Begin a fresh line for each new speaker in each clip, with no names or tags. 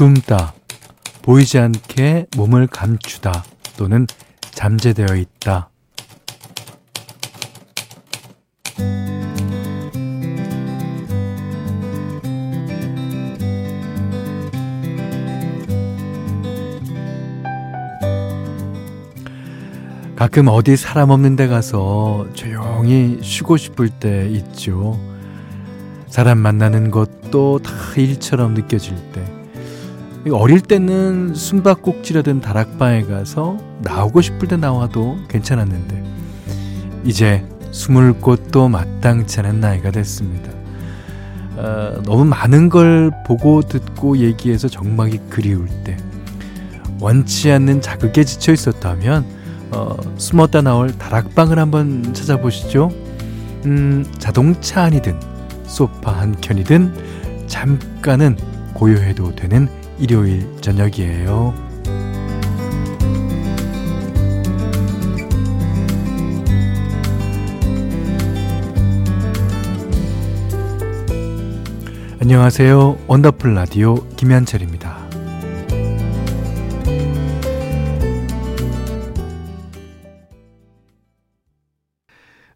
숨다, 보이지 않게 몸을 감추다 또는 잠재되어 있다. 가끔 어디 사람 없는 데 가서 조용히 쉬고 싶을 때 있죠. 사람 만나는 것도 다 일처럼 느껴질 때. 어릴 때는 숨바꼭질하던 다락방에 가서 나오고 싶을 때 나와도 괜찮았는데, 이제 숨을 곳도 마땅치 않은 나이가 됐습니다. 어, 너무 많은 걸 보고 듣고 얘기해서 정막이 그리울 때, 원치 않는 자극에 지쳐 있었다면, 어, 숨었다 나올 다락방을 한번 찾아보시죠. 음, 자동차 안이든 소파 한 켠이든 잠깐은 고요해도 되는 일요일 저녁이에요. 안녕하세요. 원더풀 라디오 김현철입니다.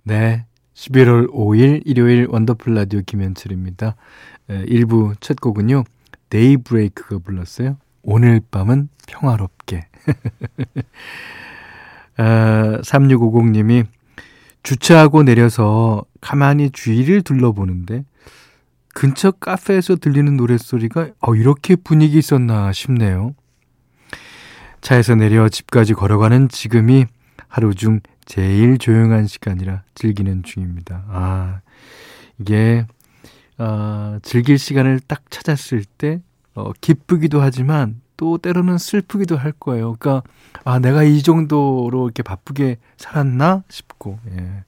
네. 11월 5일 일요일 원더풀 라디오 김현철입니다. 1부 첫 곡은요. 데이브레이크가 불렀어요. 오늘 밤은 평화롭게. 아, 3650님이 주차하고 내려서 가만히 주위를 둘러보는데 근처 카페에서 들리는 노랫소리가 어, 이렇게 분위기 있었나 싶네요. 차에서 내려 집까지 걸어가는 지금이 하루 중 제일 조용한 시간이라 즐기는 중입니다. 아, 이게, 어, 즐길 시간을 딱 찾았을 때, 어, 기쁘기도 하지만 또 때로는 슬프기도 할 거예요. 그러니까, 아, 내가 이 정도로 이렇게 바쁘게 살았나 싶고, 예.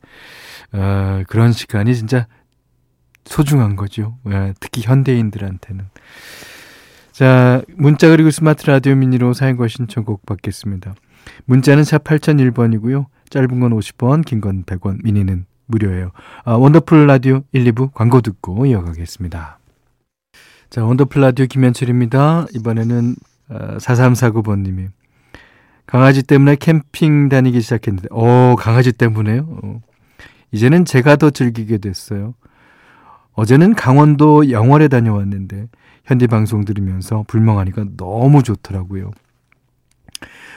어, 그런 시간이 진짜 소중한 거죠. 예, 특히 현대인들한테는. 자, 문자 그리고 스마트 라디오 미니로 사용과 신청곡 받겠습니다. 문자는 샵 8001번이고요. 짧은 건 50원, 긴 건 100원, 미니는 무료예요. 아, 원더풀 라디오 1, 2부 광고 듣고 이어가겠습니다. 자, 원더풀 라디오 김현철입니다. 이번에는 어, 4349번님이 강아지 때문에 캠핑 다니기 시작했는데, 어, 강아지 때문에요? 어. 이제는 제가 더 즐기게 됐어요. 어제는 강원도 영월에 다녀왔는데, 현대 방송 들으면서 불멍하니까 너무 좋더라고요.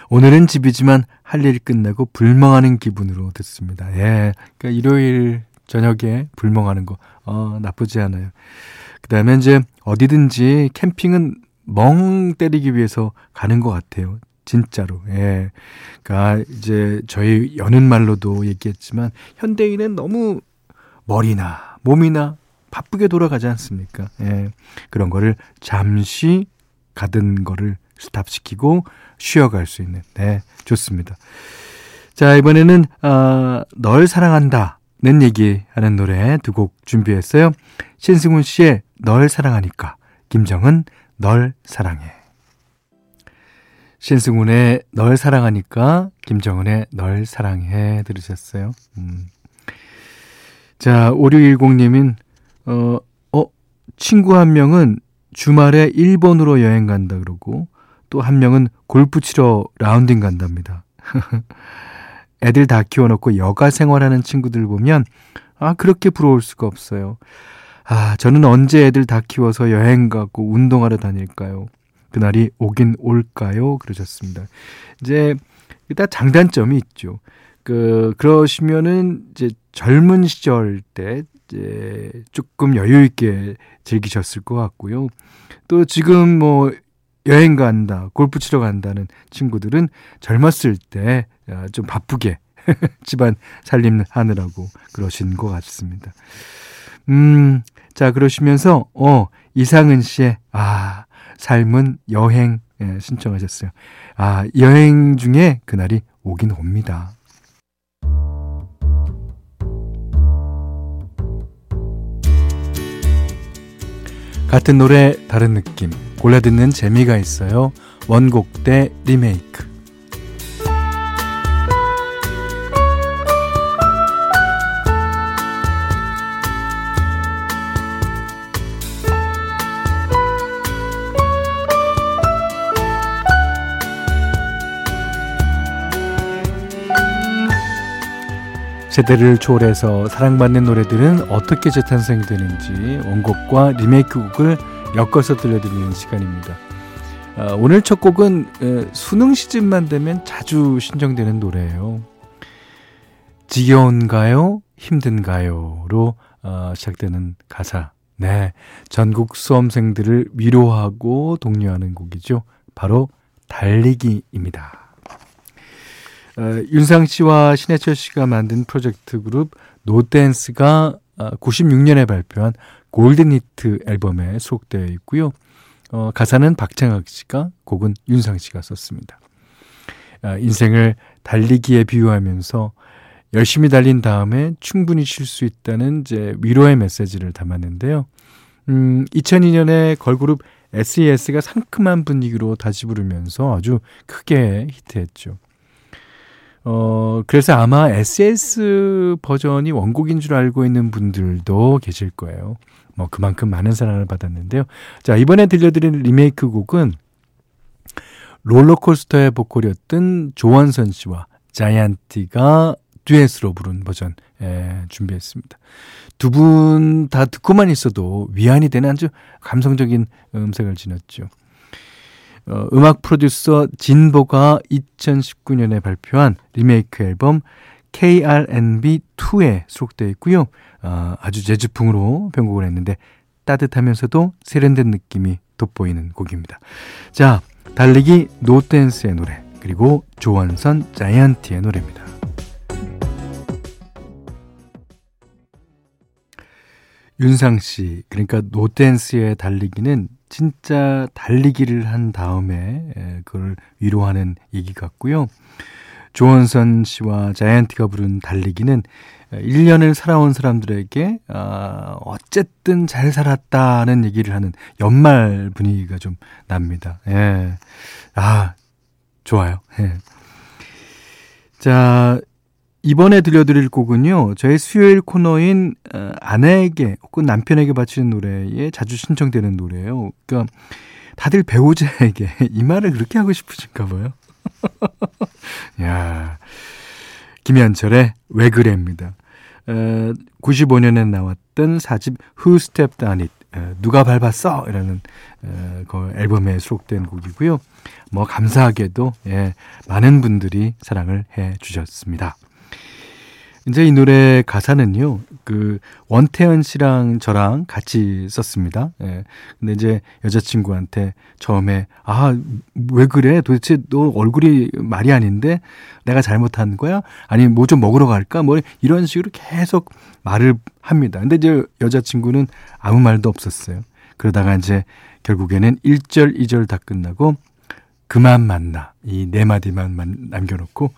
오늘은 집이지만 할 일 끝나고 불멍하는 기분으로 듣습니다. 예. 그러니까 일요일 저녁에 불멍하는 거, 어, 나쁘지 않아요. 그 다음에 이제 어디든지 캠핑은 멍 때리기 위해서 가는 것 같아요. 진짜로. 예. 그니까 이제 저희 여는 말로도 얘기했지만 현대인은 너무 머리나 몸이나 바쁘게 돌아가지 않습니까? 예. 그런 거를 잠시 가든 거를 스탑시키고 쉬어갈 수 있는, 네, 좋습니다. 자, 이번에는, 어, 널 사랑한다는 얘기하는 노래 두 곡 준비했어요. 신승훈 씨의 널 사랑하니까, 김정은 널 사랑해. 신승훈의 널 사랑하니까, 김정은의 널 사랑해 들으셨어요. 음. 자, 5610님인, 어, 어, 친구 한 명은 주말에 일본으로 여행 간다 그러고, 또 한 명은 골프 치러 라운딩 간답니다. 애들 다 키워놓고 여가 생활하는 친구들 보면 아 그렇게 부러울 수가 없어요. 아 저는 언제 애들 다 키워서 여행 가고 운동하러 다닐까요? 그날이 오긴 올까요? 그러셨습니다. 이제 일단 장단점이 있죠. 그 그러시면은 이제 젊은 시절 때 이제 조금 여유 있게 즐기셨을 것 같고요. 또 지금 뭐 여행 간다, 골프 치러 간다는 친구들은 젊었을 때좀 아, 바쁘게 집안 살림 하느라고 그러신 것 같습니다. 음, 자, 그러시면서, 어, 이상은 씨의, 아, 삶은 여행, 예, 신청하셨어요. 아, 여행 중에 그날이 오긴 옵니다. 같은 노래, 다른 느낌. 골라 듣는 재미가 있어요. 원곡 대 리메이크. 세대를 초월해서 사랑받는 노래들은 어떻게 재탄생이 되는지 원곡과 리메이크 곡을 엮어서 들려드리는 시간입니다. 아, 오늘 첫 곡은 수능 시즌만 되면 자주 신청되는 노래예요. 지겨운가요? 힘든가요?로 어, 시작되는 가사. 네, 전국 수험생들을 위로하고 독려하는 곡이죠. 바로 달리기입니다. 어, 윤상 씨와 신해철 씨가 만든 프로젝트 그룹 노댄스가 96년에 어, 발표한 골든 히트 앨범에 수록되어 있고요. 어, 가사는 박창학 씨가 곡은 윤상 씨가 썼습니다. 어, 인생을 달리기에 비유하면서 열심히 달린 다음에 충분히 쉴 수 있다는 이제 위로의 메시지를 담았는데요. 음, 2002년에 걸그룹 SES가 상큼한 분위기로 다시 부르면서 아주 크게 히트했죠. 어, 그래서 아마 SES 버전이 원곡인 줄 알고 있는 분들도 계실 거예요. 뭐 그만큼 많은 사랑을 받았는데요. 자, 이번에 들려드린 리메이크 곡은 롤러코스터의 보컬이었던 조원선 씨와 자이언티가 듀엣으로 부른 버전 예, 준비했습니다. 두 분 다 듣고만 있어도 위안이 되는 아주 감성적인 음색을 지녔죠. 어, 음악 프로듀서 진보가 2019년에 발표한 리메이크 앨범 KRNB2에 수록되어 있고요. 어, 아주 재즈풍으로 변곡을 했는데 따뜻하면서도 세련된 느낌이 돋보이는 곡입니다. 자, 달리기 노댄스의 노래 그리고 조원선 자이언티의 노래입니다. 윤상 씨, 그러니까 노댄스의 달리기는 진짜 달리기를 한 다음에 그걸 위로하는 얘기 같고요. 조원선 씨와 자이언티가 부른 달리기는 1년을 살아온 사람들에게 어, 어쨌든 잘 살았다는 얘기를 하는 연말 분위기가 좀 납니다. 예. 아, 좋아요. 예. 자, 이번에 들려드릴 곡은요, 저희 수요일 코너인 어, 아내에게 혹은 남편에게 바치는 노래에 자주 신청되는 노래예요. 그러니까 다들 배우자에게 이 말을 그렇게 하고 싶으신가 봐요. 야 김현철의 왜 그래입니다. 어, 95년에 나왔던 사집 Who Stepped On It 어, 누가 밟았어? 이라는 어, 그 앨범에 수록된 곡이고요. 뭐 감사하게도 예, 많은 분들이 사랑을 해 주셨습니다. 이제 이 노래 가사는요, 그, 원태현 씨랑 저랑 같이 썼습니다. 예. 근데 이제 여자친구한테 처음에, 아, 왜 그래? 도대체 너 얼굴이 말이 아닌데 내가 잘못한 거야? 아니, 뭐 좀 먹으러 갈까? 뭐 이런 식으로 계속 말을 합니다. 근데 이제 여자친구는 아무 말도 없었어요. 그러다가 이제 결국에는 1절, 2절 다 끝나고 그만 만나. 이 네 마디만 남겨놓고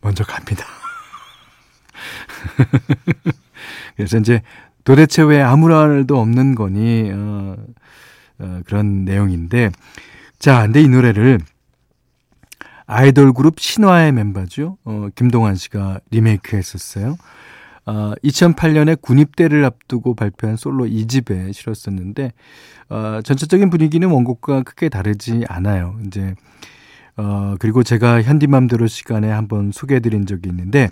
먼저 갑니다. 그래서 이제 도대체 왜 아무 말도 없는 거니, 어, 어, 그런 내용인데, 자, 근데 이 노래를 아이돌 그룹 신화의 멤버죠. 어, 김동완 씨가 리메이크 했었어요. 어, 2008년에 군입대를 앞두고 발표한 솔로 2집에 실었었는데, 어, 전체적인 분위기는 원곡과 크게 다르지 않아요. 이제, 어, 그리고 제가 현디맘대로 시간에 한번 소개해드린 적이 있는데,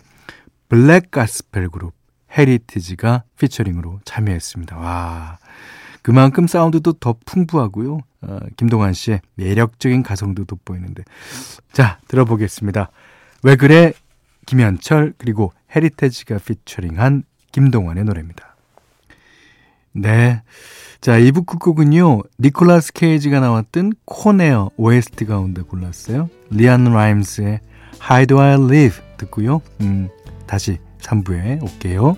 black 가스펠 그룹 헤리티지가 피처링으로 참여했습니다. 와. 그만큼 사운드도 더 풍부하고요. 어, 김동완 씨의 매력적인 가성도 돋보이는데. 자, 들어보겠습니다. 왜 그래? 김현철 그리고 헤리티지가 피처링한 김동완의 노래입니다. 네. 자, 2부 끝곡은요. 니콜라스 케이지가 나왔던 콘에어 OST 가운데 골랐어요. 리안 라임스의 How Do I Live 듣고요. 음, 다시 3부에 올게요.